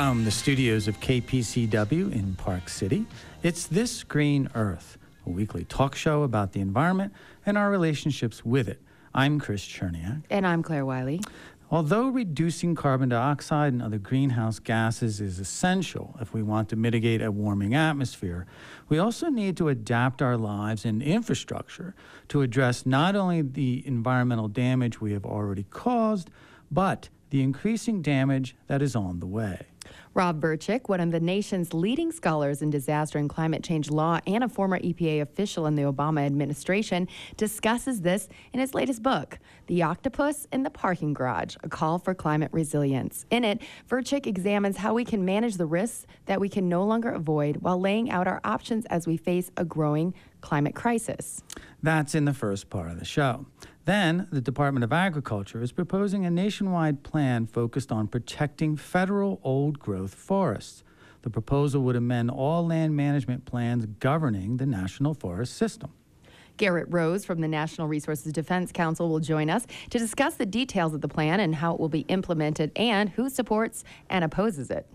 From the studios of KPCW in Park City, it's This Green Earth, a weekly talk show about the environment and our relationships with it. I'm Chris Cherniak. And I'm Claire Wiley. Although reducing carbon dioxide and other greenhouse gases is essential if we want to mitigate a warming atmosphere, we also need to adapt our lives and infrastructure to address not only the environmental damage we have already caused, but the increasing damage that is on the way. Rob Verchick, one of the nation's leading scholars in disaster and climate change law and a former EPA official in the Obama administration, discusses this in his latest book, The Octopus in the Parking Garage A Call for Climate Resilience. In it, Verchick examines how we can manage the risks that we can no longer avoid while laying out our options as we face a growing climate crisis. That's in the first part of the show. Then, the Department of Agriculture is proposing a nationwide plan focused on protecting federal old growth forests. The proposal would amend all land management plans governing the National Forest System. Garett Rose from the National Resources Defense Council will join us to discuss the details of the plan and how it will be implemented and who supports and opposes it.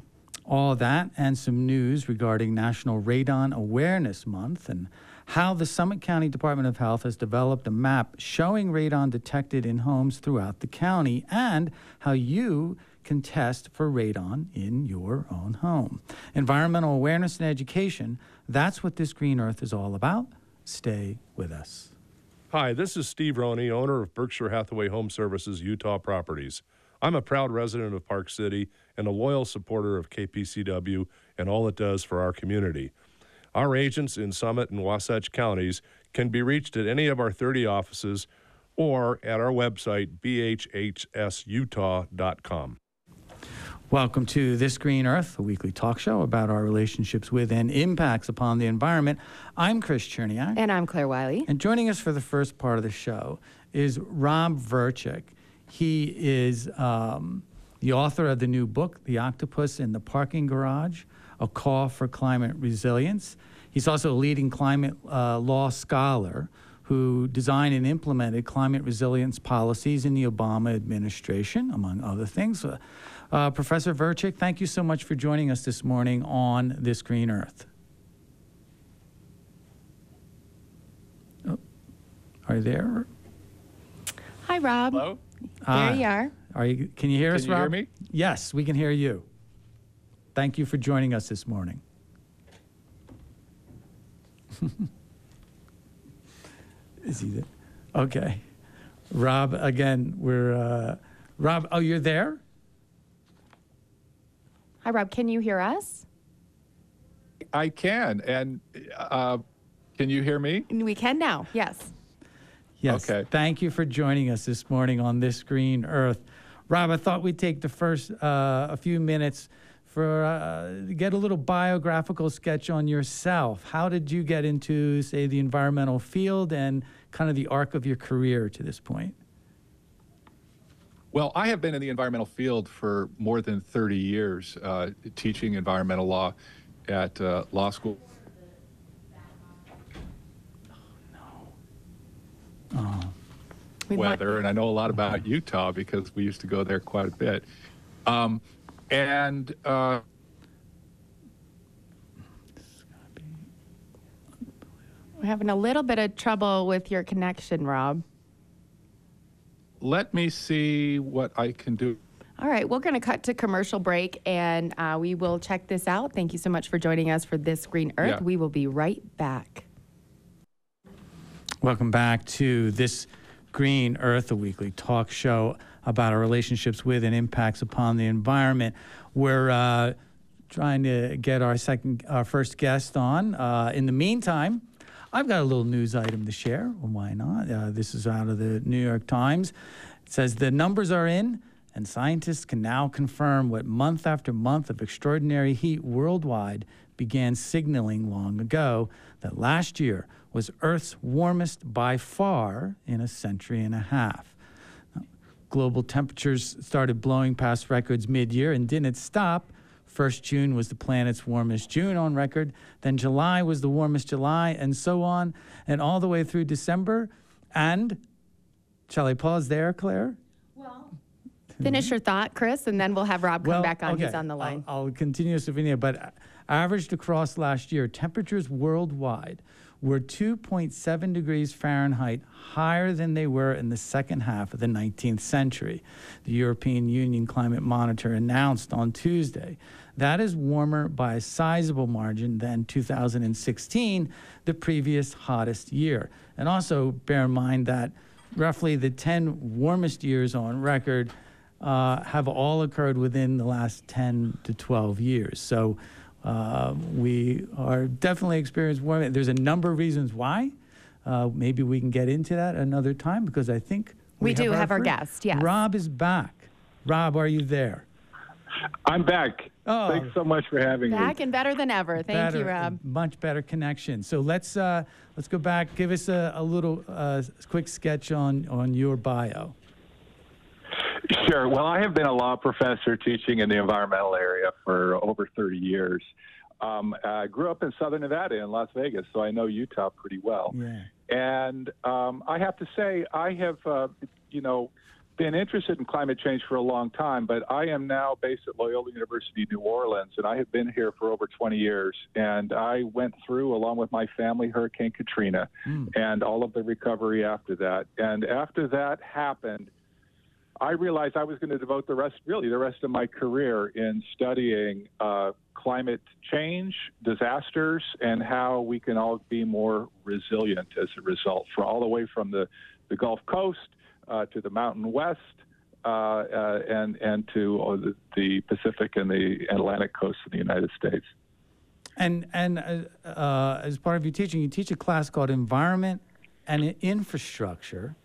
All that and some news regarding National Radon Awareness Month and how the Summit County Department of Health has developed a map showing radon detected in homes throughout the county and how you can test for radon in your own home. Environmental awareness and education, that's what this Green Earth is all about. Stay with us. Hi, this is Steve Roney, owner of Berkshire Hathaway Home Services Utah Properties. I'm a proud resident of Park City and a loyal supporter of KPCW and all it does for our community. Our agents in Summit and Wasatch counties can be reached at any of our 30 offices or at our website, bhhsutah.com. Welcome to This Green Earth, a weekly talk show about our relationships with and impacts upon the environment. I'm Chris Cherniak. And I'm Claire Wiley. And joining us for the first part of the show is Rob Verchick. He is um, the author of the new book, The Octopus in the Parking Garage a call for climate resilience. He's also a leading climate uh, law scholar who designed and implemented climate resilience policies in the Obama administration, among other things. Uh, uh, Professor Verchick, thank you so much for joining us this morning on This Green Earth. Oh, are you there? Hi, Rob. Hello? There you are. Are you? Can you hear Can us, you Rob? hear me? Yes, we can hear you. Thank you for joining us this morning. Is he there? Okay. Rob, again, we're, uh, Rob, oh, you're there? Hi, Rob. Can you hear us? I can. And uh, can you hear me? We can now. Yes. Yes. Okay. Thank you for joining us this morning on This Green Earth. Rob, I thought we'd take the first uh, a few minutes for uh, get a little biographical sketch on yourself. How did you get into, say, the environmental field and kind of the arc of your career to this point? Well, I have been in the environmental field for more than 30 years, uh, teaching environmental law at uh, law school. We might- weather, and I know a lot about Utah because we used to go there quite a bit. Um, and uh, We're having a little bit of trouble with your connection, Rob. let me see what I can do. All right, we're going to cut to commercial break and uh, we will check this out. Thank you so much for joining us for This Green Earth. Yeah. We will be right back. Welcome back to this Green Earth, a weekly talk show about our relationships with and impacts upon the environment. We're uh, trying to get our second, our first guest on. Uh, in the meantime, I've got a little news item to share. Well, why not? Uh, this is out of the New York Times. It says the numbers are in, and scientists can now confirm what month after month of extraordinary heat worldwide began signaling long ago that last year was Earth's warmest by far in a century and a half. Global temperatures started blowing past records mid year and didn't stop. First June was the planet's warmest June on record, then July was the warmest July, and so on, and all the way through December. And, shall I pause there, Claire? Well, hmm. Finish your thought, Chris, and then we'll have Rob come back on. He's on the I'll- line. I'll, continue, Savinia, but averaged across last year, temperatures worldwide were 2.7 degrees Fahrenheit higher than they were in the second half of the 19th century. The European Union Climate Monitor announced on Tuesday. That is warmer by a sizable margin than 2016, the previous hottest year. And also bear in mind that roughly the 10 warmest years on record uh, have all occurred within the last 10 to 12 years. So uh, we are definitely experiencing warming. There's a number of reasons why. Uh, maybe we can get into that another time because I think We do have our first- guest, yes. Rob is back. Rob, are you there? I'm back. Oh. Thanks so much for having me. Back and better than ever. Thank you, Rob. Much better connection. So let's uh, let's go back. Give us a, a little uh, quick sketch on on your bio. Sure. Well, I have been a law professor teaching in the environmental area for over 30 years. Um, I grew up in Southern Nevada in Las Vegas, so I know Utah pretty well. Yeah. And um, I have to say, I have, uh, you know, been interested in climate change for a long time, but I am now based at Loyola University, New Orleans, and I have been here for over 20 years. And I went through, along with my family, Hurricane Katrina and all of the recovery after that. And after that happened, I realized I was going to devote the rest, really, the rest of my career in studying uh, climate change, disasters, and how we can all be more resilient as a result, for all the way from the, the Gulf Coast uh, to the Mountain West. Uh, uh, and and to the, the Pacific and the Atlantic coast of the United States. And and uh, uh, as part of your teaching, you teach a class called Environment and Infrastructure.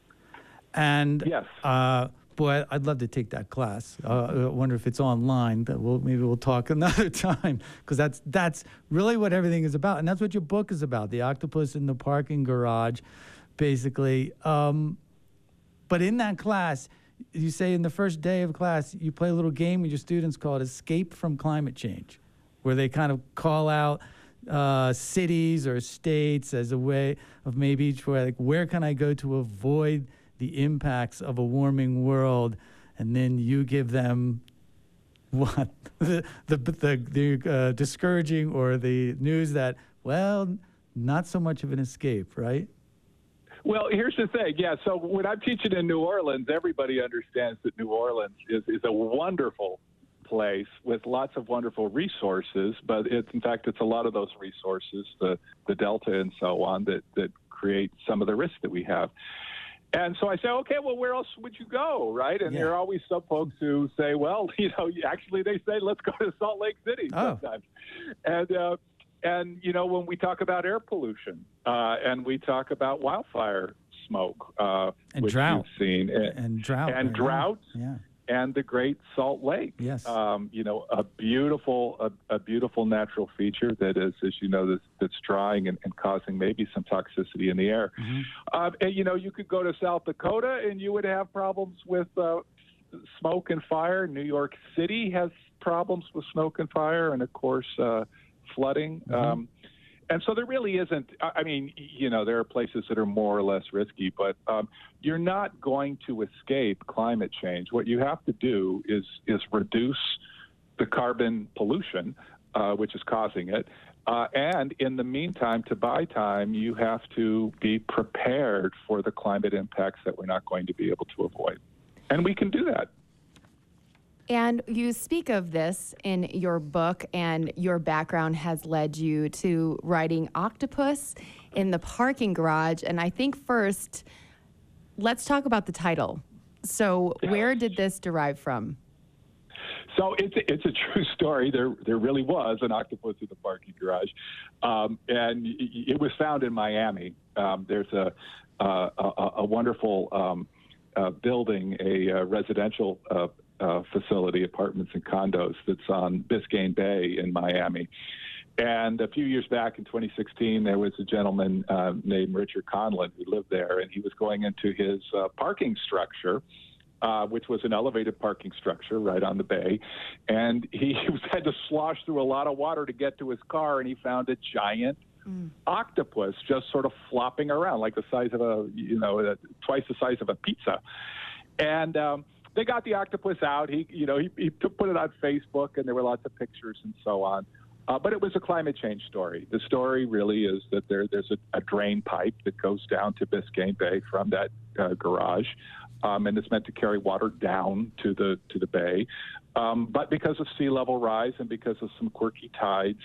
And Yes. uh, boy, I'd love to take that class. Uh, I wonder if it's online. That we'll maybe we'll talk another time because that's that's really what everything is about, and that's what your book is about. The octopus in the parking garage, basically. Um, but in that class, you say in the first day of class, you play a little game with your students called Escape from Climate Change, where they kind of call out uh, cities or states as a way of maybe like, where can I go to avoid the impacts of a warming world? And then you give them what the the the, the uh, discouraging or the news that well, not so much of an escape, right? Well, here's the thing. Yeah, so when I'm teaching in New Orleans, everybody understands that New Orleans is, is a wonderful place with lots of wonderful resources, but it's in fact it's a lot of those resources, the the delta and so on, that that create some of the risks that we have. And so I say, okay, well, where else would you go, right? And Yeah. there are always some folks who say, well, you know, actually they say, let's go to Salt Lake City Oh. sometimes. And uh, and you know, when we talk about air pollution uh, and we talk about wildfire smoke, uh, And which drought. you've seen, and, And drought. and right? drought, Yeah. And the Great Salt Lake. Yes. Um, you know, a beautiful, a, a beautiful natural feature that is, as you know, that's, that's drying and, and causing maybe some toxicity in the air. Mm-hmm. Uh, and, you know, you could go to South Dakota and you would have problems with uh, smoke and fire. New York City has problems with smoke and fire, and of course, uh, flooding. Um, and so there really isn't. I mean, you know, there are places that are more or less risky, but um, you're not going to escape climate change. What you have to do is is reduce the carbon pollution, uh, which is causing it. Uh, and in the meantime, to buy time, you have to be prepared for the climate impacts that we're not going to be able to avoid. And we can do that. And you speak of this in your book, and your background has led you to writing Octopus in the Parking Garage. And I think first, let's talk about the title. So, where did this derive from? So it's a, it's a true story. There there really was an octopus in the parking garage, um, and it was found in Miami. Um, there's a uh, a, a wonderful um, uh, building, a uh, residential uh, facility, apartments and condos that's on Biscayne Bay in Miami. And a few years back in 2016, there was a gentleman uh, named Richard Conlon who lived there, and he was going into his uh, parking structure uh, which was an elevated parking structure right on the bay. And he had to slosh through a lot of water to get to his car, and he found a giant octopus just sort of flopping around, like the size of a, you know, uh, twice the size of a pizza. And um, they got the octopus out. He, you know, he, he put it on Facebook, and there were lots of pictures and so on. Uh, but it was a climate change story. The story really is that there, there's a, a drain pipe that goes down to Biscayne Bay from that uh, garage, um, and it's meant to carry water down to the to the bay. Um, but because of sea level rise and because of some quirky tides,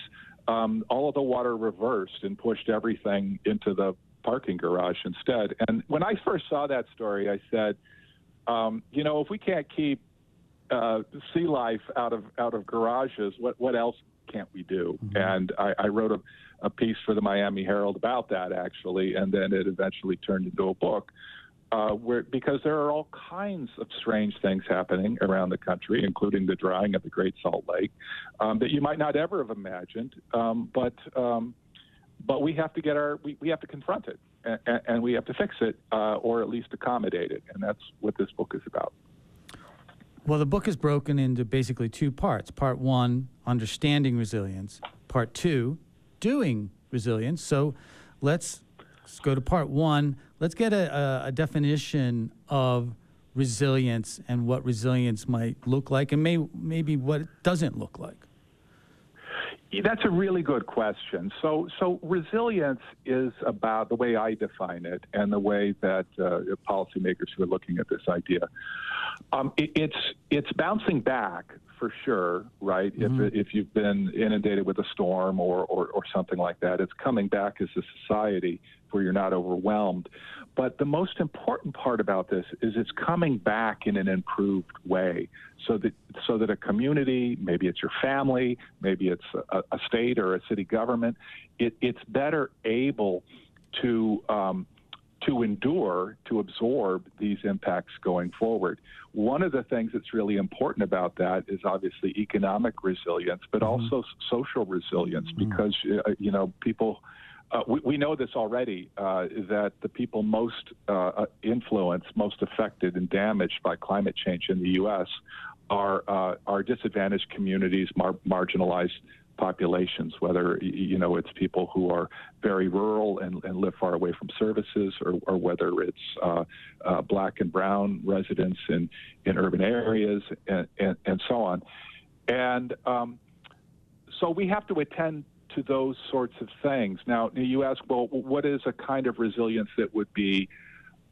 um, all of the water reversed and pushed everything into the parking garage instead. And when I first saw that story, I said, um, you know, if we can't keep uh, sea life out of out of garages, what what else can't we do? Mm-hmm. And I, I wrote a, a piece for the Miami Herald about that actually, and then it eventually turned into a book. Uh, where because there are all kinds of strange things happening around the country, including the drying of the Great Salt Lake, um, that you might not ever have imagined. Um, but um, but we have to get our we, we have to confront it and, and we have to fix it uh, or at least accommodate it, and that's what this book is about. Well, the book is broken into basically two parts. Part one, understanding resilience. Part two, doing resilience. So let's, let's go to part one. Let's get a, a, definition of resilience and what resilience might look like, and may, maybe what it doesn't look like. That's a really good question. So, so resilience is about the way I define it, and the way that uh, policymakers who are looking at this idea. Um, it, it's it's bouncing back for sure, right? Mm-hmm. If if you've been inundated with a storm or, or or something like that, it's coming back as a society where you're not overwhelmed. But the most important part about this is it's coming back in an improved way, so that so that a community, maybe it's your family, maybe it's a, a state or a city government, it, it's better able to um, to endure, to absorb these impacts going forward. One of the things that's really important about that is obviously economic resilience, but mm-hmm. also social resilience, mm-hmm. because uh, you know people uh, we, we, know this already uh, that the people most uh, uh, influenced, most affected, and damaged by climate change in the U.S. are uh, are disadvantaged communities, mar- marginalized populations. Whether you know it's people who are very rural and, and live far away from services, or, or whether it's uh, black and brown residents in in urban areas, and, and, and so on. And um, so we have to attend to those sorts of things. Now, you ask, well, what is a kind of resilience that would be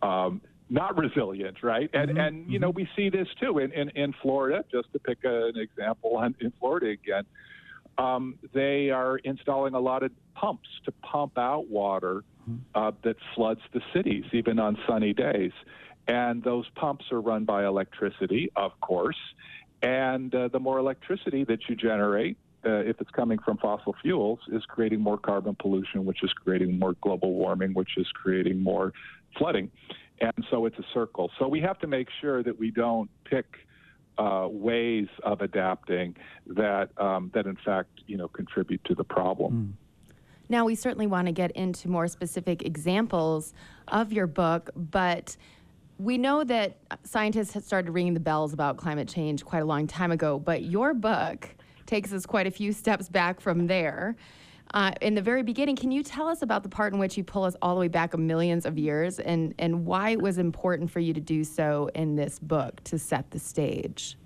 um, not resilient, right? And mm-hmm. and you know mm-hmm. we see this too in in, in Florida. Just to pick a, an example, on, in Florida again, um, they are installing a lot of pumps to pump out water mm-hmm. uh, that floods the cities, even on sunny days. And those pumps are run by electricity, of course. And uh, the more electricity that you generate, uh, if it's coming from fossil fuels, is creating more carbon pollution, which is creating more global warming, which is creating more flooding. And so it's a circle. So we have to make sure that we don't pick uh, ways of adapting that um, that in fact you know contribute to the problem. Mm. Now we certainly want to get into more specific examples of your book, but we know that scientists had started ringing the bells about climate change quite a long time ago. But your book takes us quite a few steps back from there. Uh, in the very beginning, can you tell us about the part in which you pull us all the way back a millions of years and, and why it was important for you to do so in this book to set the stage?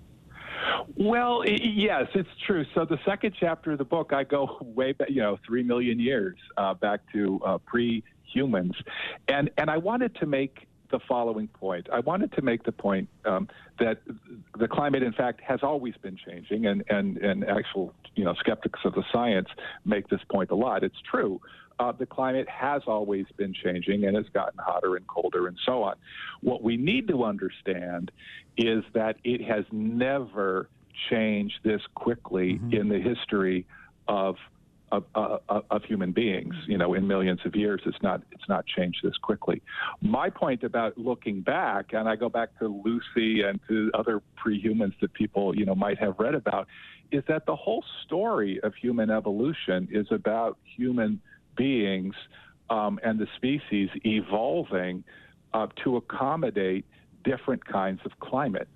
Well, yes, it's true. So the second chapter of the book, I go way back, you know, three million years uh, back to uh, pre-humans, and and I wanted to make the following point. I wanted to make the point um, that the climate, in fact, has always been changing, and, and, and actual you know skeptics of the science make this point a lot. It's true. Uh, the climate has always been changing and has gotten hotter and colder and so on. What we need to understand is that it has never changed this quickly mm-hmm. in the history of of, uh, of, human beings. You know, in millions of years, it's not it's not changed this quickly. My point about looking back, and I go back to Lucy and to other pre-humans that people you know might have read about, is that the whole story of human evolution is about human beings um, and the species evolving uh, to accommodate different kinds of climate.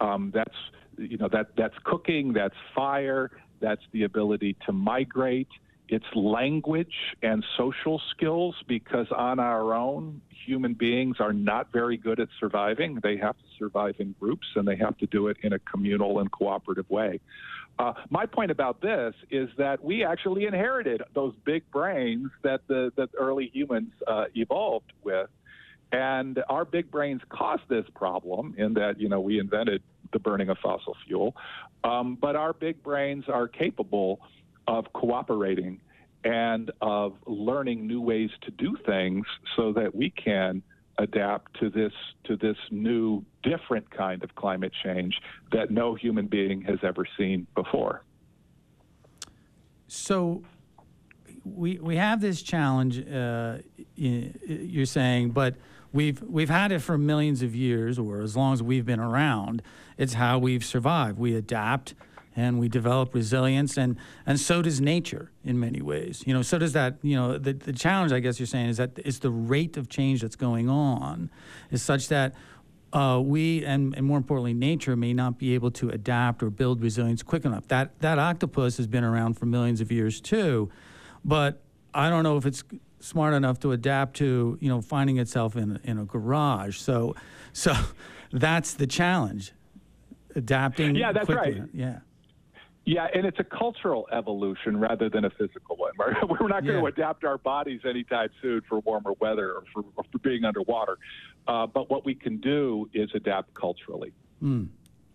Um, that's you know that that's cooking, that's fire, that's the ability to migrate. it's language and social skills because on our own, human beings are not very good at surviving. They have to survive in groups and they have to do it in a communal and cooperative way. Uh, my point about this is that we actually inherited those big brains that the that early humans uh, evolved with, and our big brains caused this problem in that you know we invented the burning of fossil fuel, um, but our big brains are capable of cooperating and of learning new ways to do things so that we can adapt to this to this new different kind of climate change that no human being has ever seen before. So we we have this challenge. Uh, you're saying, but we've we've had it for millions of years, or as long as we've been around. It's how we've survived. We adapt and we develop resilience, and and so does nature in many ways. You know, so does that. You know, the the challenge, I guess you're saying, is that it's the rate of change that's going on is such that. Uh, we and, and more importantly, nature may not be able to adapt or build resilience quick enough. That that octopus has been around for millions of years too, but I don't know if it's smart enough to adapt to you know finding itself in in a garage. So so that's the challenge, adapting. Yeah, that's quickly. right. Yeah. Yeah, and it's a cultural evolution rather than a physical one. Right? We're not going Yeah. to adapt our bodies anytime soon for warmer weather or for, or for being underwater. Uh, but what we can do is adapt culturally.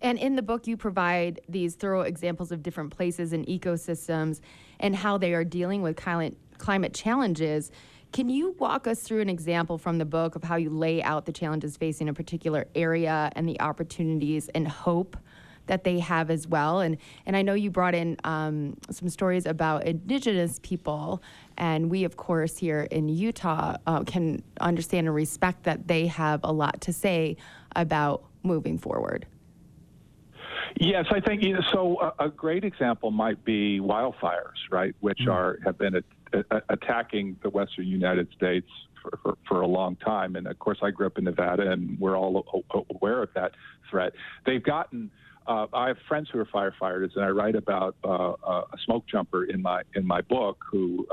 And in the book, you provide these thorough examples of different places and ecosystems and how they are dealing with climate, challenges. Can you walk us through an example from the book of how you lay out the challenges facing a particular area and the opportunities and hope that they have as well? And, and I know you brought in um, some stories about indigenous people, and we, of course, here in Utah uh, can understand and respect that they have a lot to say about moving forward. Yes, I think you know, so. A, a great example might be wildfires, right, which are have been a, a, attacking the western United States for, for, for a long time. And of course, I grew up in Nevada, and we're all aware of that threat. They've gotten. Uh, I have friends who are firefighters, and I write about uh, uh, a smoke jumper in my in my book who.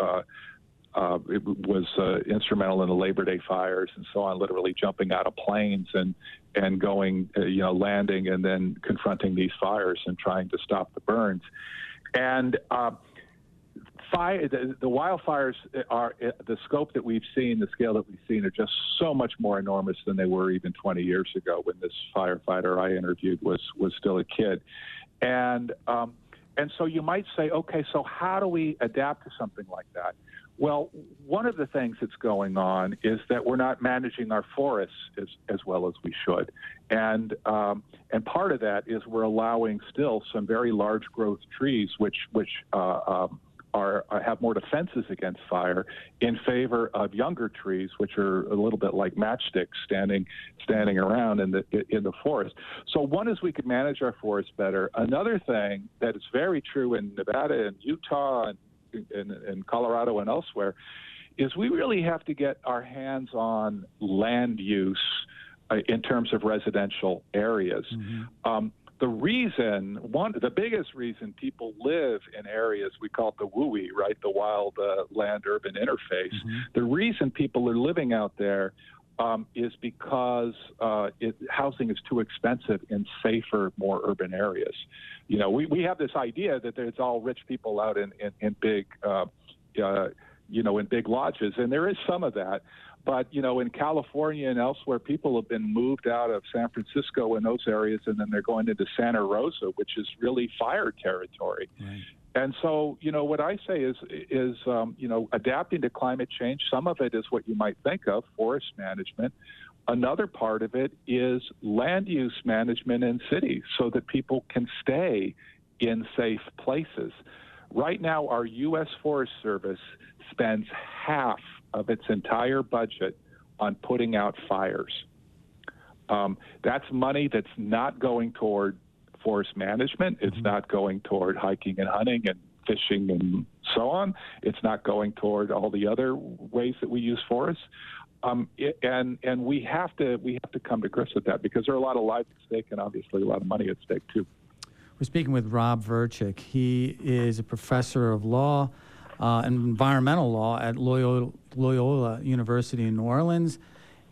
Uh, it was uh, instrumental in the Labor Day fires and so on, literally jumping out of planes and and going, uh, you know, landing and then confronting these fires and trying to stop the burns. And uh, fire, the, the wildfires are uh, the scope that we've seen, the scale that we've seen, are just so much more enormous than they were even 20 years ago when this firefighter I interviewed was was still a kid. And um, and so you might say, okay, so how do we adapt to something like that? Well, one of the things that's going on is that we're not managing our forests as, as well as we should, and um, and part of that is we're allowing still some very large growth trees, which which uh, um, are, are have more defenses against fire, in favor of younger trees, which are a little bit like matchsticks standing standing around in the in the forest. So one is we could manage our forests better. Another thing that is very true in Nevada and Utah and in, in Colorado and elsewhere is we really have to get our hands on land use uh, in terms of residential areas. Um, the reason, one, the biggest reason people live in areas we call it the WUI, right, the wild uh, land urban interface. The reason people are living out there um, is because uh, it, housing is too expensive in safer, more urban areas. You know, we, we have this idea that there's all rich people out in, in, in big, uh, uh, you know, in big lodges, and there is some of that. But you know, in California and elsewhere, people have been moved out of San Francisco and those areas, and then they're going into Santa Rosa, which is really fire territory. And so, you know, what I say is, is um, you know, adapting to climate change. Some of it is what you might think of, forest management. Another part of it is land use management in cities, so that people can stay in safe places. Right now, our U.S. Forest Service spends half of its entire budget on putting out fires. Um, that's money that's not going toward forest management. It's not going toward hiking and hunting and fishing and so on. It's not going toward all the other ways that we use forests. Um, it, and and we have to we have to come to grips with that because there are a lot of lives at stake and obviously a lot of money at stake too. We're speaking with Rob Verchick. He is a professor of law uh, environmental law at Loyola, Loyola University in New Orleans.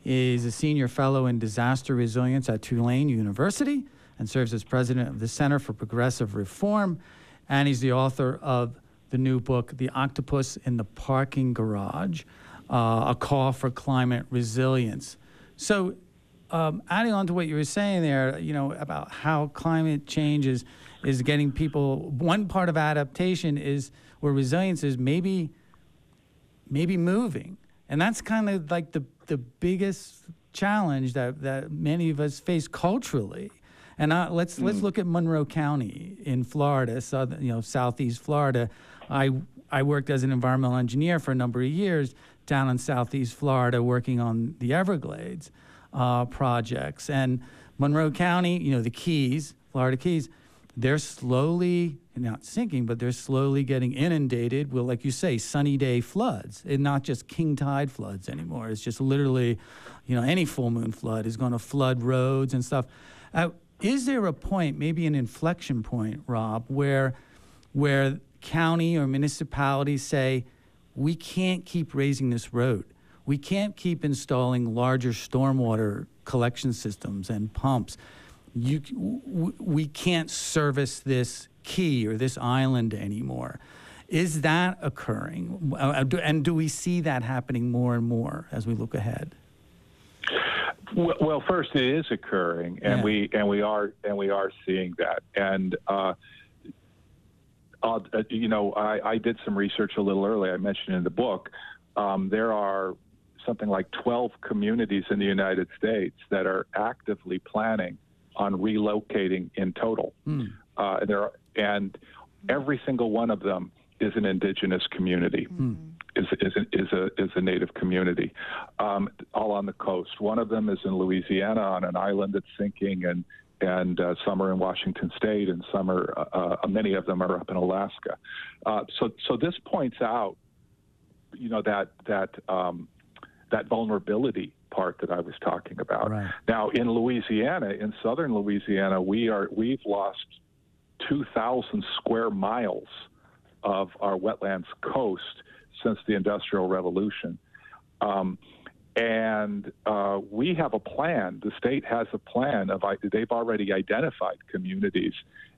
Is a senior fellow in disaster resilience at Tulane University and serves as president of the Center for Progressive Reform. And he's the author of the new book, The Octopus in the Parking Garage uh, A Call for Climate Resilience. So, um, adding on to what you were saying there, you know, about how climate change is, is getting people, one part of adaptation is, or resilience is maybe, maybe moving. And that's kind of like the, the biggest challenge that, that many of us face culturally. And uh, let's let's look at Monroe County in Florida, southern, you know, southeast Florida. I I worked as an environmental engineer for a number of years down in southeast Florida, working on the Everglades uh, projects. And Monroe County, you know, the Keys, Florida Keys, they're slowly not sinking, but they're slowly getting inundated with, like you say, sunny day floods, and not just king tide floods anymore. It's just literally, you know, any full moon flood is going to flood roads and stuff. Uh, is there a point, maybe an inflection point, Rob, where where county or municipalities say, we can't keep raising this road. We can't keep installing larger stormwater collection systems and pumps. You, we can't service this key or this island anymore. Is that occurring? Uh, And do we see that happening more and more as we look ahead? Well, first it is occurring, and Yeah. we and we are and we are seeing that. And uh, uh, you know, I, I did some research a little early. I mentioned in the book um, there are something like 12 communities in the United States that are actively planning on relocating in total. Uh, there are, and every single one of them is an indigenous community. Is, is, a, is a is a native community, um, all on the coast. One of them is in Louisiana on an island that's sinking, and and uh, some are in Washington State, and some are uh, uh, many of them are up in Alaska. Uh, so so this points out, you know that that um, that vulnerability part that I was talking about. Right. Now in Louisiana, in southern Louisiana, we are we've lost 2,000 square miles of our wetlands coast since the Industrial Revolution. Um, and uh, we have a plan. The state has a plan of they've already identified communities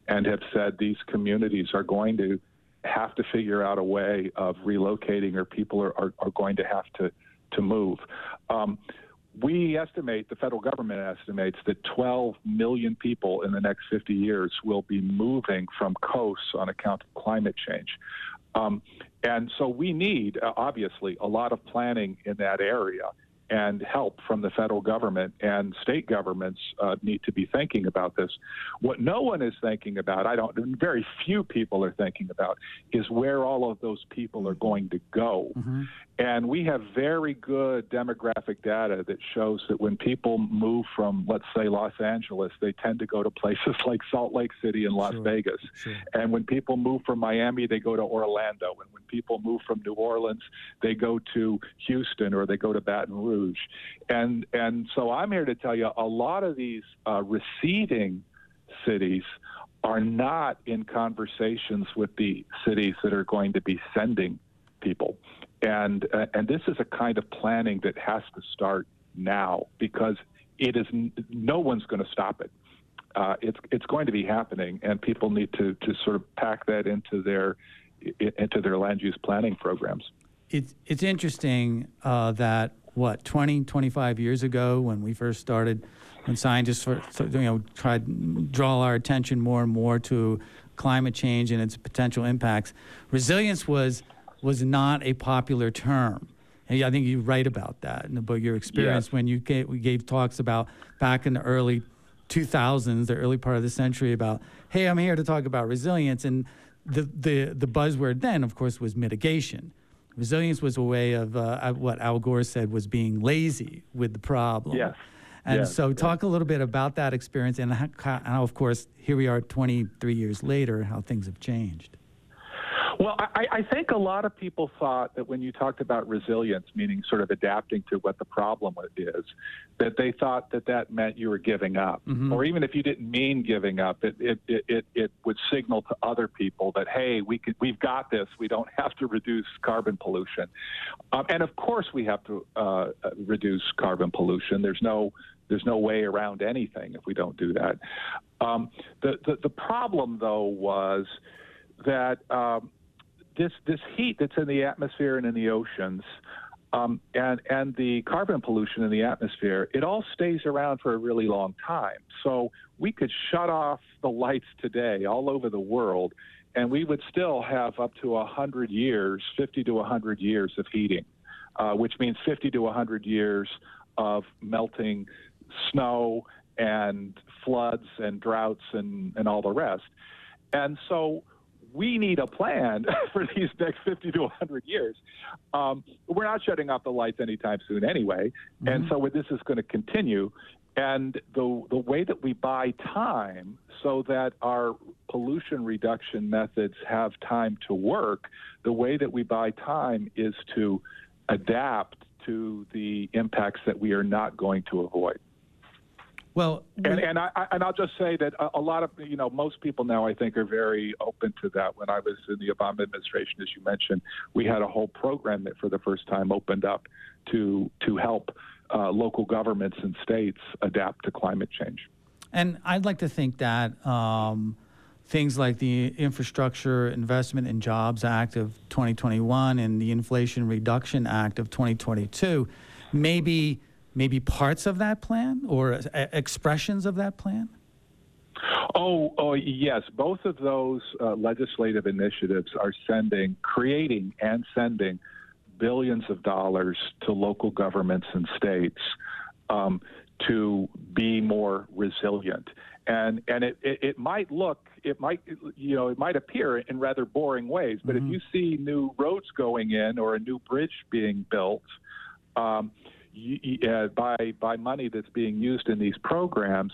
and have said these communities are going to have to figure out a way of relocating, or people are, are, are going to have to to move. Um, we estimate, the federal government estimates, that 12 million people in the next 50 years will be moving from coasts on account of climate change. Um, and so we need, uh, obviously, a lot of planning in that area and help from the federal government and state governments uh, need to be thinking about this. What no one is thinking about, I don't, very few people are thinking about, is where all of those people are going to go. And we have very good demographic data that shows that when people move from, let's say, Los Angeles, they tend to go to places like Salt Lake City and Las Sure, Vegas. sure. And when people move from Miami, they go to Orlando. And when people move from New Orleans, they go to Houston or they go to Baton Rouge. And and so I'm here to tell you a lot of these uh, receiving cities are not in conversations with the cities that are going to be sending people. And uh, and this is a kind of planning that has to start now because it is no one's going to stop it. Uh, it's it's going to be happening, and people need to, to sort of pack that into their into their land use planning programs. It's, it's interesting uh, that, what, 20, 25 years ago when we first started, when scientists for, so, you know, tried to draw our attention more and more to climate change and its potential impacts, resilience was, was not a popular term. And I think you write about that in the book, your experience Yes. when you gave, we gave talks about back in the early 2000s, the early part of the century, about, hey, I'm here to talk about resilience. And the, the, the buzzword then, of course, was mitigation. Resilience was a way of uh, what Al Gore said was being lazy with the problem. Yes. And Yes, so, yes. talk a little bit about that experience and how, how, of course, here we are 23 years later, how things have changed. Well, I, I think a lot of people thought that when you talked about resilience, meaning sort of adapting to what the problem is, that they thought that that meant you were giving up. Or even if you didn't mean giving up, it, it, it, it, it would signal to other people that, hey, we could, we've got this. We don't have to reduce carbon pollution. Um, and of course, we have to uh, uh, reduce carbon pollution. There's no there's no way around anything if we don't do that. Um, the, the the problem though was that um, this this heat that's in the atmosphere and in the oceans, um, and and the carbon pollution in the atmosphere, it all stays around for a really long time. So we could shut off the lights today all over the world, and we would still have up to hundred years, 50 to 100 years of heating, uh, which means 50 to 100 years of melting snow and floods and droughts and, and all the rest. And so we need a plan for these next 50 to 100 years. Um, we're not shutting off the lights anytime soon anyway. And so this is going to continue. And the, the way that we buy time so that our pollution reduction methods have time to work, the way that we buy time is to adapt to the impacts that we are not going to avoid. Well, And, we- and I I- and I'll just say that a, a lot of you know most people now I think are very open to that. When I was in the Obama administration, as you mentioned, we had a whole program that for the first time opened up to to help uh, local governments and states adapt to climate change. And I'd like to think that um, things like the Infrastructure Investment and Jobs Act of 2021 and the Inflation Reduction Act of 2022 maybe maybe parts of that plan or uh, expressions of that plan. Oh, oh yes. Both of those uh, legislative initiatives are sending, creating, and sending billions of dollars to local governments and states um, to be more resilient. And and it, it, it might look, it might you know, it might appear in rather boring ways. But if you see new roads going in or a new bridge being built. Um, uh, by by money that's being used in these programs.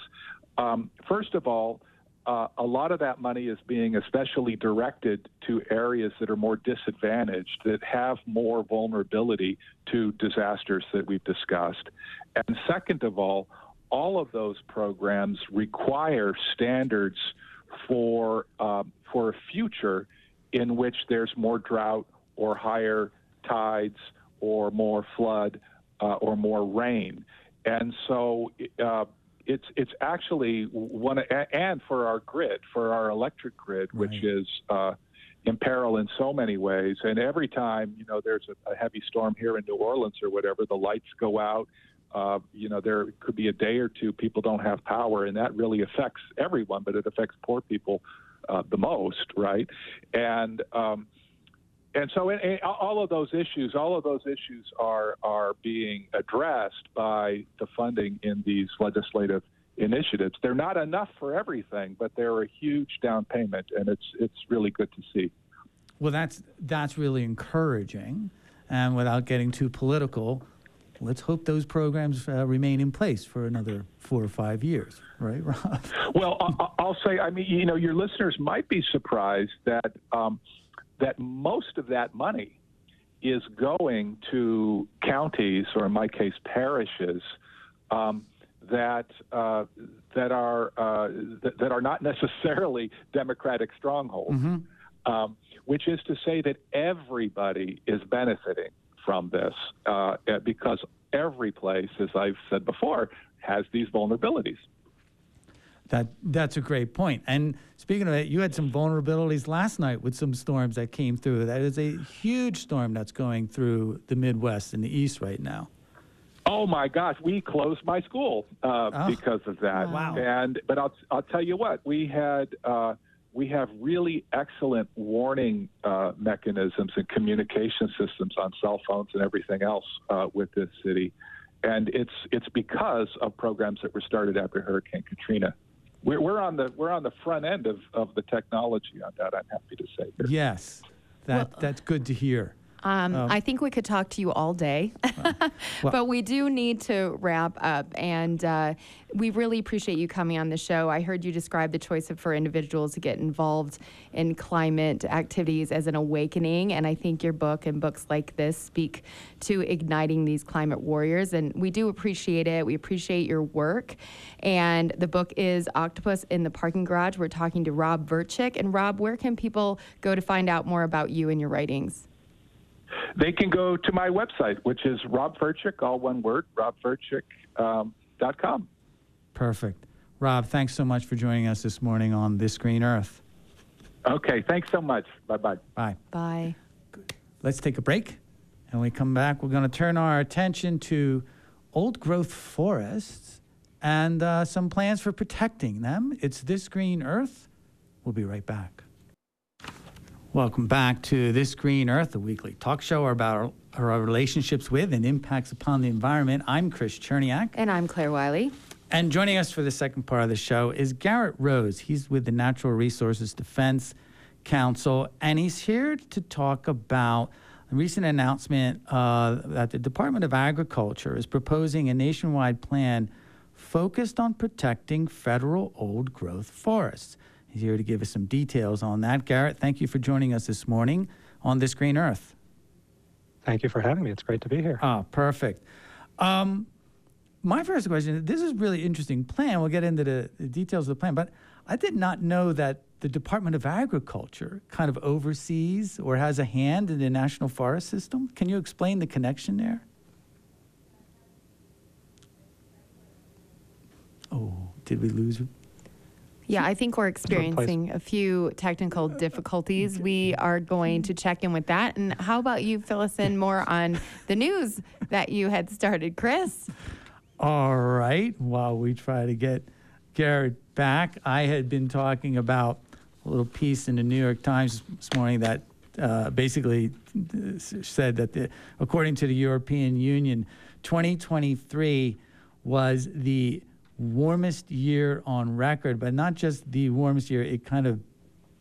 Um, first of all, uh, a lot of that money is being especially directed to areas that are more disadvantaged, that have more vulnerability to disasters that we've discussed. And second of all, all of those programs require standards for uh, for a future in which there's more drought or higher tides or more flood uh, or more rain. And so uh, it's it's actually one and for our grid, for our electric grid, which Right. is uh, in peril in so many ways. And every time you know there's a, a heavy storm here in New Orleans or whatever, the lights go out. Uh, you know, there could be a day or two people don't have power, and that really affects everyone, but it affects poor people uh, the most, right? And um, and so it, it- all of those issues, all of those issues are are being addressed by the funding in these legislative initiatives. They're not enough for everything, but they're a huge down payment, and it's it's really good to see. Well, that's that's really encouraging. And without getting too political, let's hope those programs uh, remain in place for another four or five years, right, Rob? Well, I'll say, I mean, you know, your listeners might be surprised that um, that most of that money is going to counties, or in my case, parishes, um, that uh, that are uh, that, that are not necessarily Democratic strongholds. Um, which is to say that everybody is benefiting from this uh, because every place, as I've said before, has these vulnerabilities. That that's a great point. And speaking of that, you had some vulnerabilities last night with some storms that came through. That is a huge storm that's going through the Midwest and the East right now. Oh my gosh, we closed my school uh, Oh. because of that. Wow. And but I'll I'll tell you what, we had uh, we have really excellent warning uh, mechanisms and communication systems on cell phones and everything else uh, with this city, and it's it's because of programs that were started after Hurricane Katrina. We're, we're on the we're on the front end of, of the technology on that. I'm happy to say. Here. Yes, that Well- that's good to hear. Um, I think we could talk to you all day, but we do need to wrap up. And uh, we really appreciate you coming on the show. I heard you describe the choice of, for individuals to get involved in climate activities as an awakening. And I think your book and books like this speak to igniting these climate warriors. And we do appreciate it. We appreciate your work. And the book is Octopus in the Parking Garage. We're talking to Rob Verchick. And Rob, where can people go to find out more about you and your writings? They can go to my website, which is Rob Verchick, all one word, robverchick.com. Um, .com. Perfect. Rob, thanks so much for joining us this morning on This Green Earth. Okay, thanks so much. Bye bye. Bye. Bye. Let's take a break. And when we come back, we're going to turn our attention to old growth forests and uh, some plans for protecting them. It's This Green Earth. We'll be right back. Welcome back to This Green Earth, a weekly talk show about our, our relationships with and impacts upon the environment. I'm Chris Cherniak. And I'm Claire Wiley. And joining us for the second part of the show is Garett Rose. He's with the Natural Resources Defense Council, and he's here to talk about a recent announcement uh, that the Department of Agriculture is proposing a nationwide plan focused on protecting federal old growth forests. He's here to give us some details on that. Garett, thank you for joining us this morning on This Green Earth. Thank you for having me. It's great to be here. Ah, perfect. Um, my first question this is really interesting plan. We'll get into the, the details of the plan, but I did not know that the Department of Agriculture kind of oversees or has a hand in the National Forest System. Can you explain the connection there? Oh, did we lose? Yeah, I think we're experiencing a few technical difficulties. We are going to check in with that. And how about you fill us in more on the news that you had started, Chris? All right. While we try to get Garett back, I had been talking about a little piece in the New York Times this morning that uh, basically uh, said that, the, according to the European Union, 2023 was the warmest year on record, but not just the warmest year, it kind of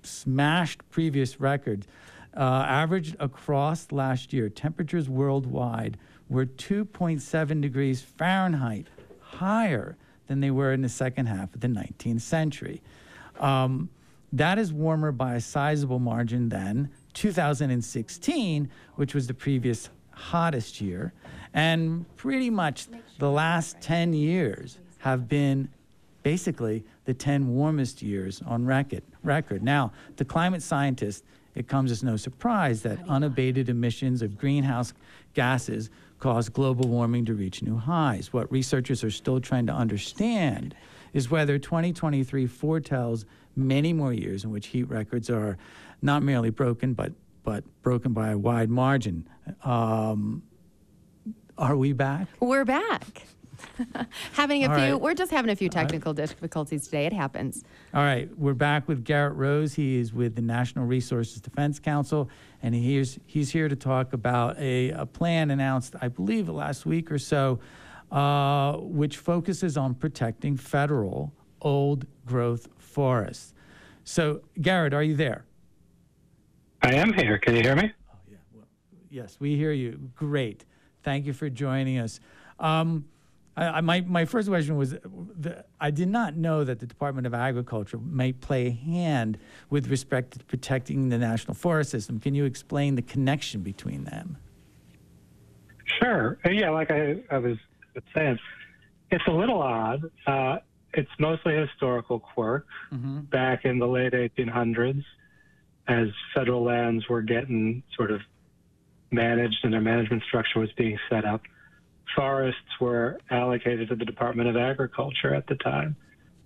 smashed previous records. Uh, averaged across last year, temperatures worldwide were 2.7 degrees Fahrenheit higher than they were in the second half of the 19th century. Um, that is warmer by a sizable margin than 2016, which was the previous hottest year. And pretty much the last 10 years have been basically the 10 warmest years on record. record. Now, to climate scientists, it comes as no surprise that unabated emissions of greenhouse gases cause global warming to reach new highs. What researchers are still trying to understand is whether 2023 foretells many more years in which heat records are not merely broken, but, but broken by a wide margin. Um, are we back? We're back. having a All few, right. we're just having a few technical difficulties today. It happens. All right, we're back with Garett Rose. He is with the National Resources Defense Council, and he's, he's here to talk about a, a plan announced, I believe, last week or so, uh, which focuses on protecting federal old growth forests. So, Garett, are you there? I am here. Can you hear me? Oh yeah. Well, Yes, we hear you. Great. Thank you for joining us. Um, I, I, my, my first question was the, I did not know that the Department of Agriculture may play a hand with respect to protecting the national forest system. Can you explain the connection between them? Sure. Uh, Yeah, like I, I was saying, it's a little odd. Uh, it's mostly a historical quirk. Back in the late 1800s, as federal lands were getting sort of managed and their management structure was being set up, forests were allocated to the Department of Agriculture at the time.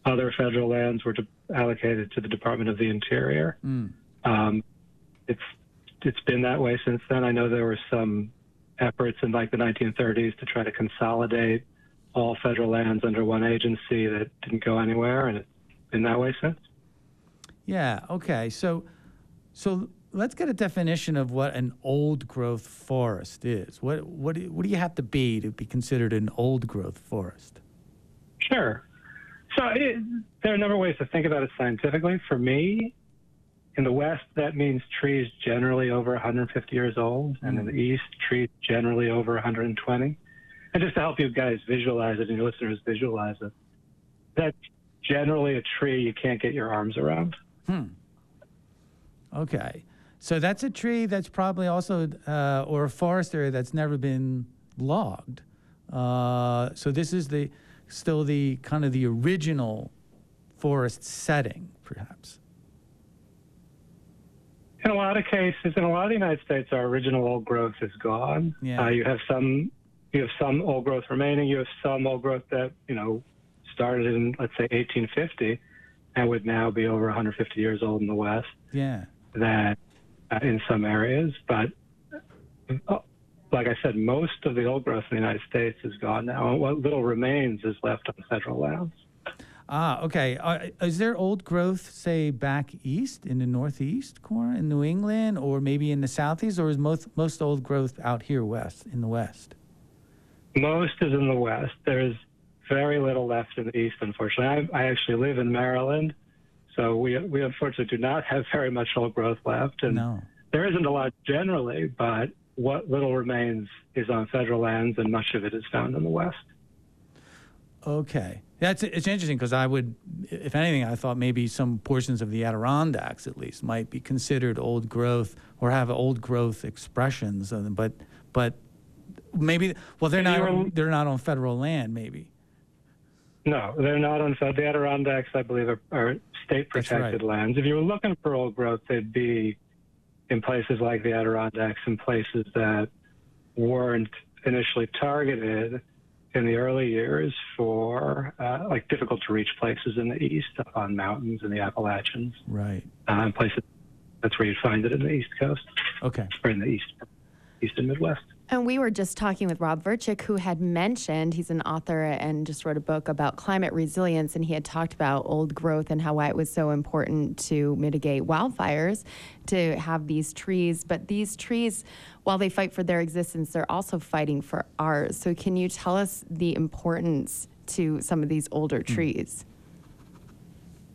Other federal lands were de- allocated to the Department of the Interior. Um, it's it's been that way since then. I know there were some efforts in like the 1930s to try to consolidate all federal lands under one agency that didn't go anywhere, and it's been that way since. Yeah. Okay. So, so let's get a definition of what an old growth forest is. What what do- what do you have to be to be considered an old growth forest? Sure. So it, there are a number of ways to think about it scientifically. For me, in the West, that means trees generally over 150 years old, and in the East, trees generally over 120. And just to help you guys visualize it and your listeners visualize it, that's generally a tree you can't get your arms around. Hmm. Okay. So that's a tree that's probably also, uh, or a forest area that's never been logged. Uh, so this is the still the kind of the original forest setting, perhaps. In a lot of cases, in a lot of the United States, our original old growth is gone. Yeah. Uh, you have some, you have some old growth remaining. You have some old growth that you know started in, let's say, 1850, and would now be over 150 years old in the West. Yeah. That in some areas, but uh, like I said, most of the old growth in the United States is gone now. And what little remains is left on federal lands. Ah, okay. Uh, is there old growth, say, back east in the northeast corner in New England, or maybe in the southeast, or is most most old growth out here west in the west? Most is in the West. There's very little left in the East, unfortunately. I, I actually live in Maryland, so we we unfortunately do not have very much old growth left, and No. there isn't a lot generally. But what little remains is on federal lands, and much of it is found in the West. Okay. That's it's interesting because I would, if anything, I thought maybe some portions of the Adirondacks at least might be considered old growth or have old growth expressions, but but maybe well they're not they're not on federal land maybe. No, they're not on. The Adirondacks, I believe, are, are state That's right. protected lands. If you were looking for old growth, they'd be in places like the Adirondacks and places that weren't initially targeted in the early years for uh, like difficult to reach places in the east, up on mountains in the Appalachians, Right. uh, and places. That's where you'd find it in the East Coast Okay. or in the East, East and Midwest. And we were just talking with Rob Verchick, who had mentioned he's an author and just wrote a book about climate resilience. And he had talked about old growth and how why it was so important to mitigate wildfires to have these trees. But these trees, while they fight for their existence, they're also fighting for ours. So, can you tell us the importance to some of these older hmm. trees?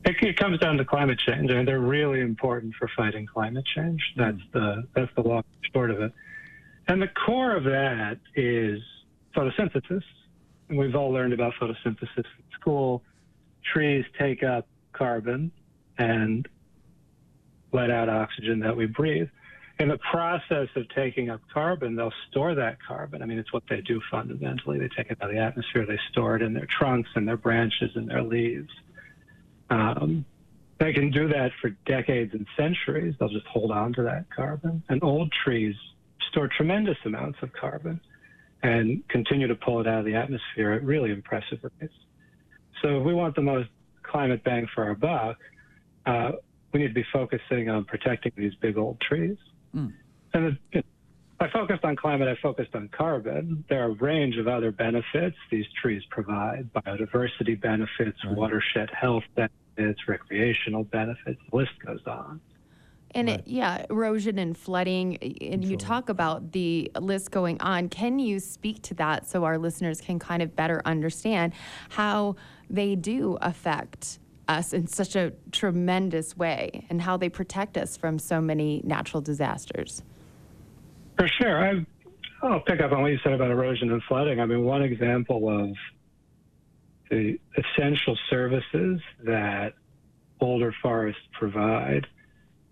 It, it comes down to climate change. I mean, they're really important for fighting climate change. That's hmm. the that's the long short of it. And the core of that is photosynthesis. And we've all learned about photosynthesis in school. Trees take up carbon and let out oxygen that we breathe. In the process of taking up carbon, they'll store that carbon. I mean, it's what they do fundamentally. They take it out of the atmosphere, they store it in their trunks and their branches and their leaves. Um, they can do that for decades and centuries. They'll just hold on to that carbon. And old trees store tremendous amounts of carbon and continue to pull it out of the atmosphere at really impressive rates. So if we want the most climate bang for our buck, uh, we need to be focusing on protecting these big old trees. Mm. And it, I focused on climate, I focused on carbon. There are a range of other benefits these trees provide biodiversity benefits, Right. watershed health benefits, recreational benefits, the list goes on. And it, yeah, erosion and flooding. Eh, and you talk about the list going on. Can you speak to that so our listeners can kind of better understand how they do affect us in such a tremendous way and how they protect us from so many natural disasters? For sure. I, I'll pick up on what you said about erosion and flooding. I mean, one example of the essential services that older forests provide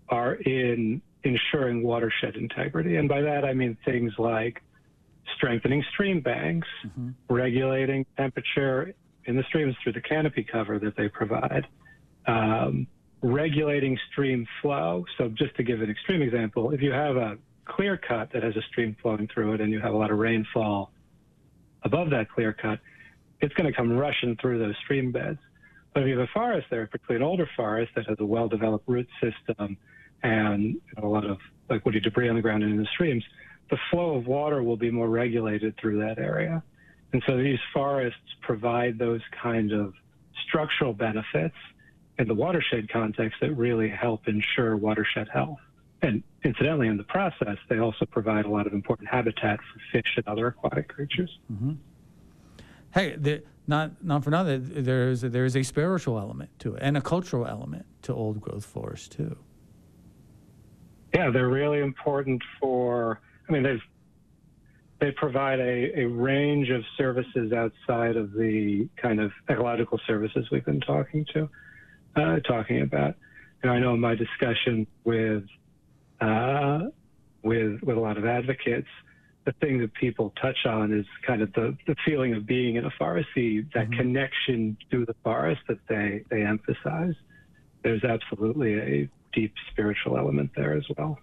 are in ensuring watershed integrity. And by that, I mean things like strengthening stream banks, regulating temperature in the streams through the canopy cover that they provide, um, regulating stream flow. So, just to give an extreme example, if you have a clear cut that has a stream flowing through it and you have a lot of rainfall above that clear cut, it's going to come rushing through those stream beds. But if you have a forest there, particularly an older forest that has a well developed root system and a lot of woody debris on the ground and in the streams, the flow of water will be more regulated through that area. And so these forests provide those kind of structural benefits in the watershed context that really help ensure watershed health. And incidentally, in the process, they also provide a lot of important habitat for fish and other aquatic creatures. Mm-hmm. Hey, the, not not for nothing. There's there's a spiritual element to it and a cultural element to old growth forest too. Yeah, they're really important for. I mean, they've they provide a, a range of services outside of the kind of ecological services we've been talking to, uh, talking about. And I know in my discussion with uh, with with a lot of advocates, the thing that people touch on is kind of the, the feeling of being in a forest, that connection to the forest that they, they emphasize. There's absolutely a deep spiritual element there as well.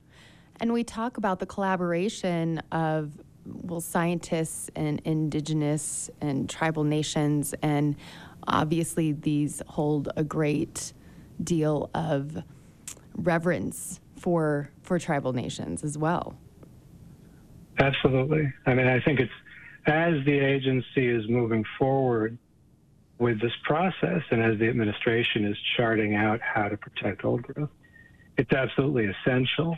And we talk about the collaboration of well scientists and indigenous and tribal nations and obviously these hold a great deal of reverence for for tribal nations as well. Absolutely. I mean, I think it's as the agency is moving forward with this process and as the administration is charting out how to protect old growth, it's absolutely essential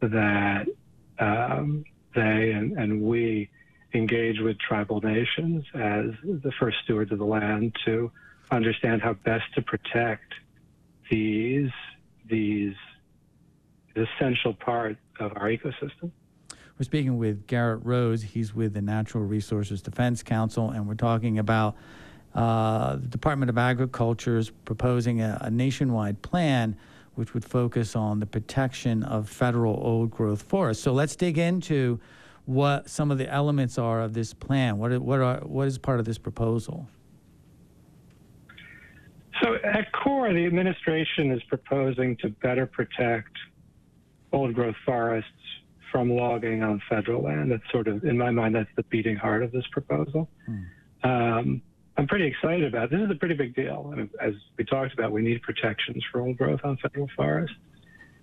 that um, they and, and we engage with tribal nations as the first stewards of the land to understand how best to protect these these essential part of our ecosystem. We're speaking with Garett Rose. He's with the Natural Resources Defense Council, and we're talking about uh, the Department of Agriculture is proposing a, a nationwide plan which would focus on the protection of federal old growth forests. So let's dig into what some of the elements are of this plan. What, are, what, are, what is part of this proposal? So, at core, the administration is proposing to better protect old growth forests from logging on federal land. That's sort of, in my mind, that's the beating heart of this proposal. Um, I'm pretty excited about. This is a pretty big deal. Mean, as we talked about, we need protections for old growth on federal forests,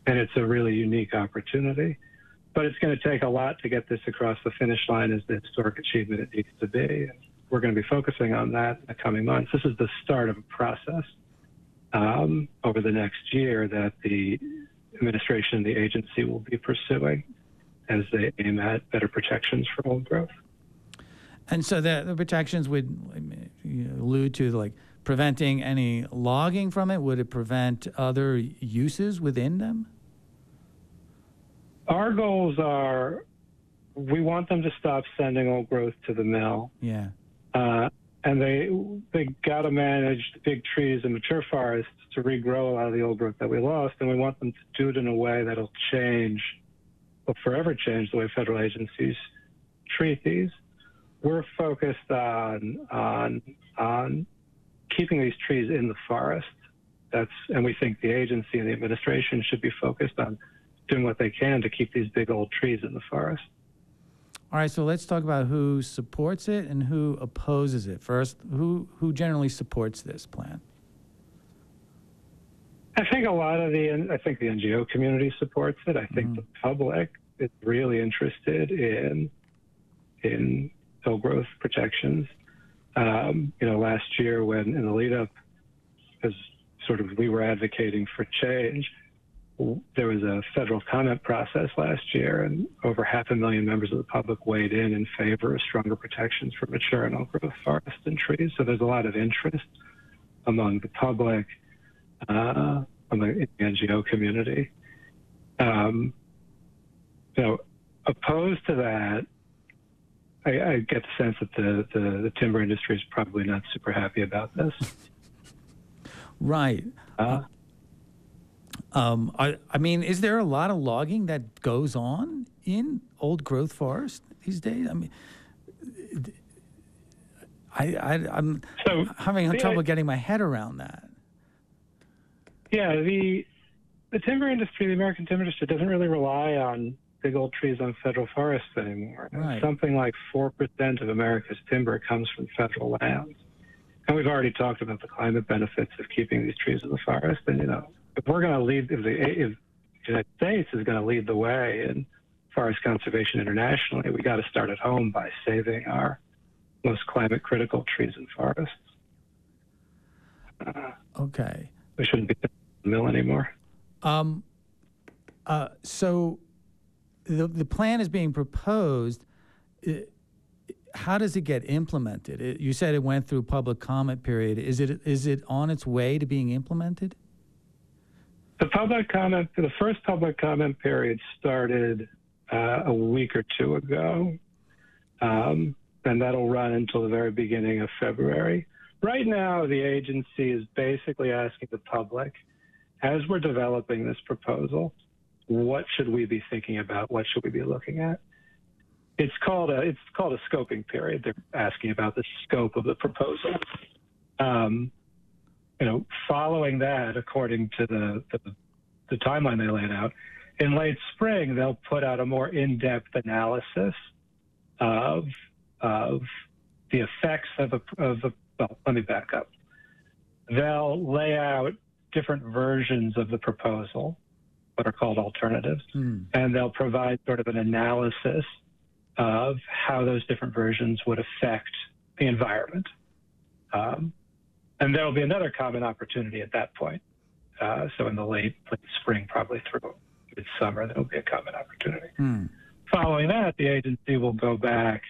and it's a really unique opportunity. But it's going to take a lot to get this across the finish line as the historic achievement it needs to be. And we're going to be focusing on that in the coming months. This is the start of a process um, over the next year that the administration and the agency will be pursuing as they aim at better protections for old growth. And so the, the protections would you know, allude to like preventing any logging from it. Would it prevent other uses within them? Our goals are we want them to stop sending old growth to the mill. Yeah. Uh, and they they got to manage the big trees and mature forests to regrow a lot of the old growth that we lost, and we want them to do it in a way that'll change, will forever change the way federal agencies treat these. We're focused on on on keeping these trees in the forest. That's and we think the agency and the administration should be focused on doing what they can to keep these big old trees in the forest. All right, so let's talk about who supports it and who opposes it. First, who who generally supports this plan? I think a lot of the I think the NGO community supports it. I think mm-hmm. the public is really interested in in old growth protections. Um, you know, last year when in the lead up, as sort of we were advocating for change, there was a federal comment process last year, and over half a million members of the public weighed in in favor of stronger protections for mature and old growth forests and trees. So there's a lot of interest among the public, uh, among the NGO community. Um, you know, opposed to that, I, I get the sense that the, the, the, timber industry is probably not super happy about this. Right. Uh, um, I, I mean, is there a lot of logging that goes on in old growth forest these days? I mean, I, I am so having the, trouble getting my head around that. Yeah, the the timber industry, the American timber industry, doesn't really rely on big old trees on federal forests anymore. Right. Something like four percent of America's timber comes from federal lands, and we've already talked about the climate benefits of keeping these trees in the forest. And you know, if we're going to lead, if the, if the United States is going to lead the way in forest conservation internationally, we got to start at home by saving our most climate critical trees and forests. Uh, okay. We shouldn't be in the mill anymore. Um, uh, so the the plan is being proposed. It, how does it get implemented? It, you said it went through public comment period. Is it is it on its way to being implemented? The public comment, the first public comment period started uh, a week or two ago, um, and that'll run until the very beginning of February. Right now, the agency is basically asking the public, as we're developing this proposal, what should we be thinking about? What should we be looking at? It's called a it's called a scoping period. They're asking about the scope of the proposal. Um, you know, following that, according to the, the, the timeline they laid out, in late spring they'll put out a more in-depth analysis of of the effects of a of a. Well, let me back up. They'll lay out different versions of the proposal, what are called alternatives, Hmm. and they'll provide sort of an analysis of how those different versions would affect the environment. Um, and there will be another common opportunity at that point. Uh, so in the late, late spring, probably through midsummer, there will be a common opportunity. Hmm. Following that, the agency will go back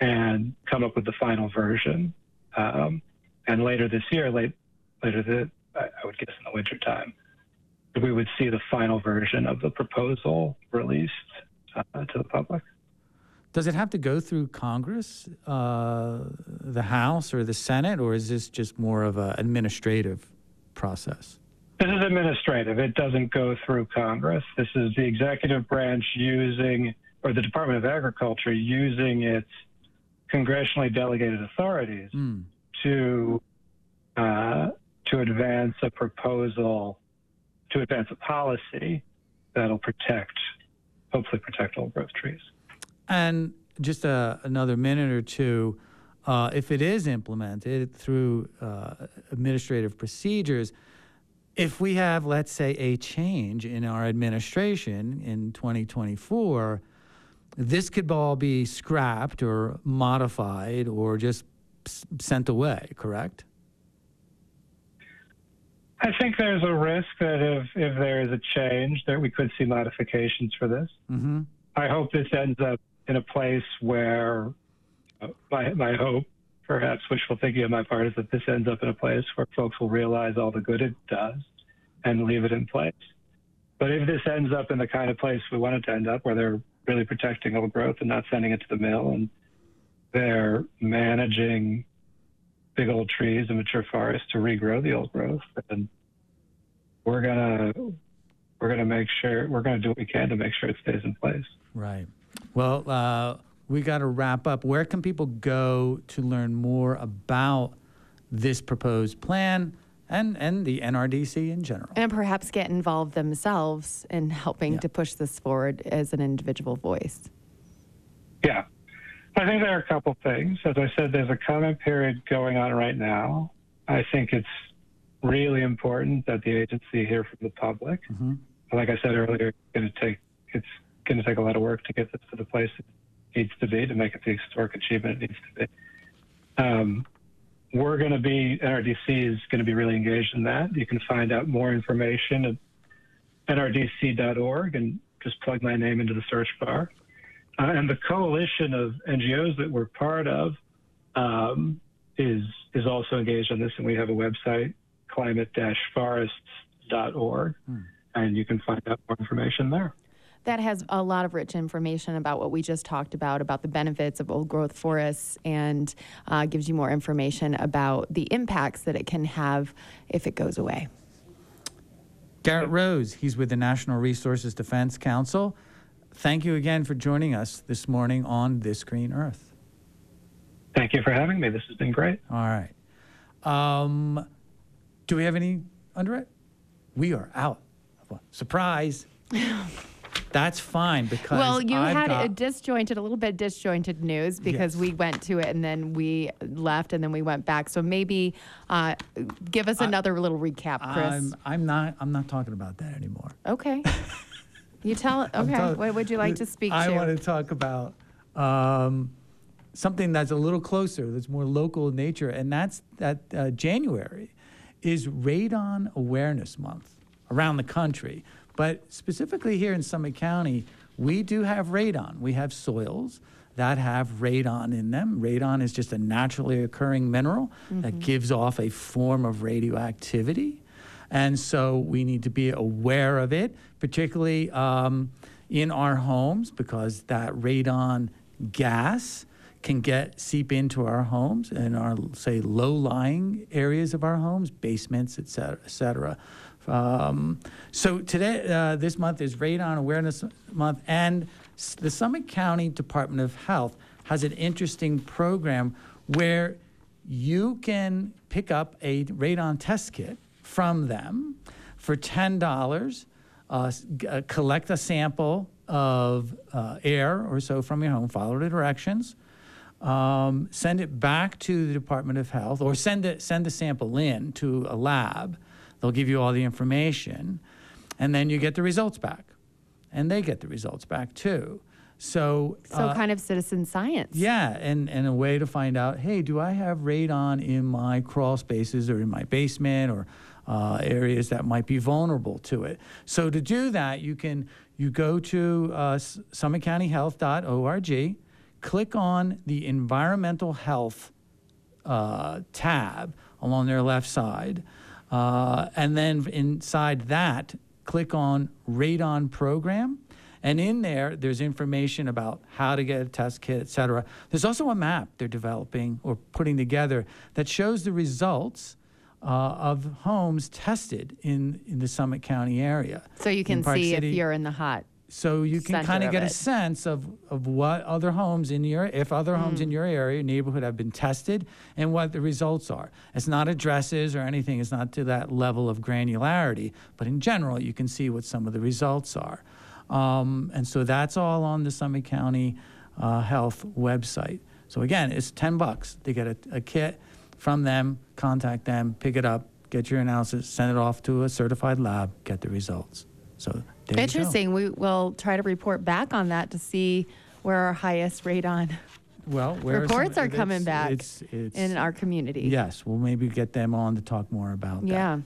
and come up with the final version. Um, and later this year, late later the I I would guess in the wintertime, we would see the final version of the proposal released uh, to the public. Does it have to go through Congress, uh, the House, or the Senate, or is this just more of an administrative process? This is administrative. It doesn't go through Congress. This is the executive branch using, or the Department of Agriculture using its congressionally delegated authorities Hmm. to uh, to advance a proposal, to advance a policy that'll protect, hopefully protect old growth trees. And just a, another minute or two, uh, if it is implemented through uh, administrative procedures, if we have, let's say, a change in our administration in 2024, this could all be scrapped or modified or just sent away, correct? I think there's a risk that if, if there is a change, that we could see modifications for this. Mm-hmm. I hope this ends up in a place where uh, my, my hope, perhaps wishful thinking on my part, is that this ends up in a place where folks will realize all the good it does and leave it in place. But if this ends up in the kind of place we want it to end up, where they're really protecting old growth and not sending it to the mill, and they're managing big old trees and mature forests to regrow the old growth, And we're gonna we're gonna make sure we're gonna do what we can to make sure it stays in place. Right. Well, uh, we got to wrap up. Where can people go to learn more about this proposed plan and, and the NRDC in general? And perhaps get involved themselves in helping Yeah. to push this forward as an individual voice. Yeah. I think there are a couple things. As I said, there's a comment period going on right now. I think it's really important that the agency hear from the public. Mhm. Like I said earlier, it's going to take it's going to take a lot of work to get this to the place it needs to be to make it the historic achievement it needs to be. Um, we're going to be NRDC is going to be really engaged in that. You can find out more information at nrdc.org and just plug my name into the search bar. Uh, and the coalition of NGOs that we're part of um, is is also engaged on this, and we have a website, climate-forests.org, and you can find out more information there. That has a lot of rich information about what we just talked about, about the benefits of old growth forests, and uh, gives you more information about the impacts that it can have if it goes away. Garett Rose, he's with the National Resources Defense Council. Thank you again for joining us this morning on This Green Earth. Thank you for having me. This has been great. All right. Um, do we have any under it? We are out. Surprise. That's fine because Well, you I've had got, a disjointed, a little bit disjointed news because Yes. we went to it and then we left and then we went back. So maybe uh, give us another little recap, Chris. I'm, I'm not. I'm not talking about that anymore. okay. You tell. Okay. what would you like to speak I to? I want to talk about um, something that's a little closer, that's more local in nature, and that's that uh, January is Radon Awareness Month around the country. But specifically here in Summit County, we do have radon. We have soils that have radon in them. Radon is just a naturally occurring mineral that gives off a form of radioactivity. And so we need to be aware of it, particularly um, in our homes, because that radon gas can get seep into our homes and our say low-lying areas of our homes, basements, et cetera, et cetera. Um, so today, uh, this month is Radon Awareness Month, and the Summit County Department of Health has an interesting program where you can pick up a radon test kit from them for ten dollars. Uh, s- g- uh, collect a sample of uh, air or so from your home. Follow the directions. Um, send it back to the Department of Health, or send it send the sample in to a lab. They'll give you all the information, and then you get the results back, and they get the results back too. So, So uh, kind of citizen science. yeah, and, and a way to find out, hey, do I have radon in my crawl spaces or in my basement or uh, areas that might be vulnerable to it? So to do that, you can you go to uh, summitcountyhealth.org, click on the environmental health uh, tab along their left side. Uh, and then inside that, click on Radon Program. And in there, there's information about how to get a test kit, et cetera. There's also a map they're developing or putting together that shows the results uh, of homes tested in, in the Summit County area. So you can see if you're in the hot. so you can kind of get a sense of, of what other homes in your, if other homes Mm. in your area, neighborhood have been tested and what the results are. It's not addresses or anything, it's not to that level of granularity, but in general, you can see what some of the results are. Um, and so that's all on the Summit County uh, Health website. So again, it's 10 bucks to get a, a kit from them, contact them, pick it up, get your analysis, send it off to a certified lab, get the results. So there you go. Interesting. We will try to report back on that to see where our highest radon Well, where reports some- are coming back it's- it's- in our community. Yes, we'll maybe get them on to talk more about that. Yeah.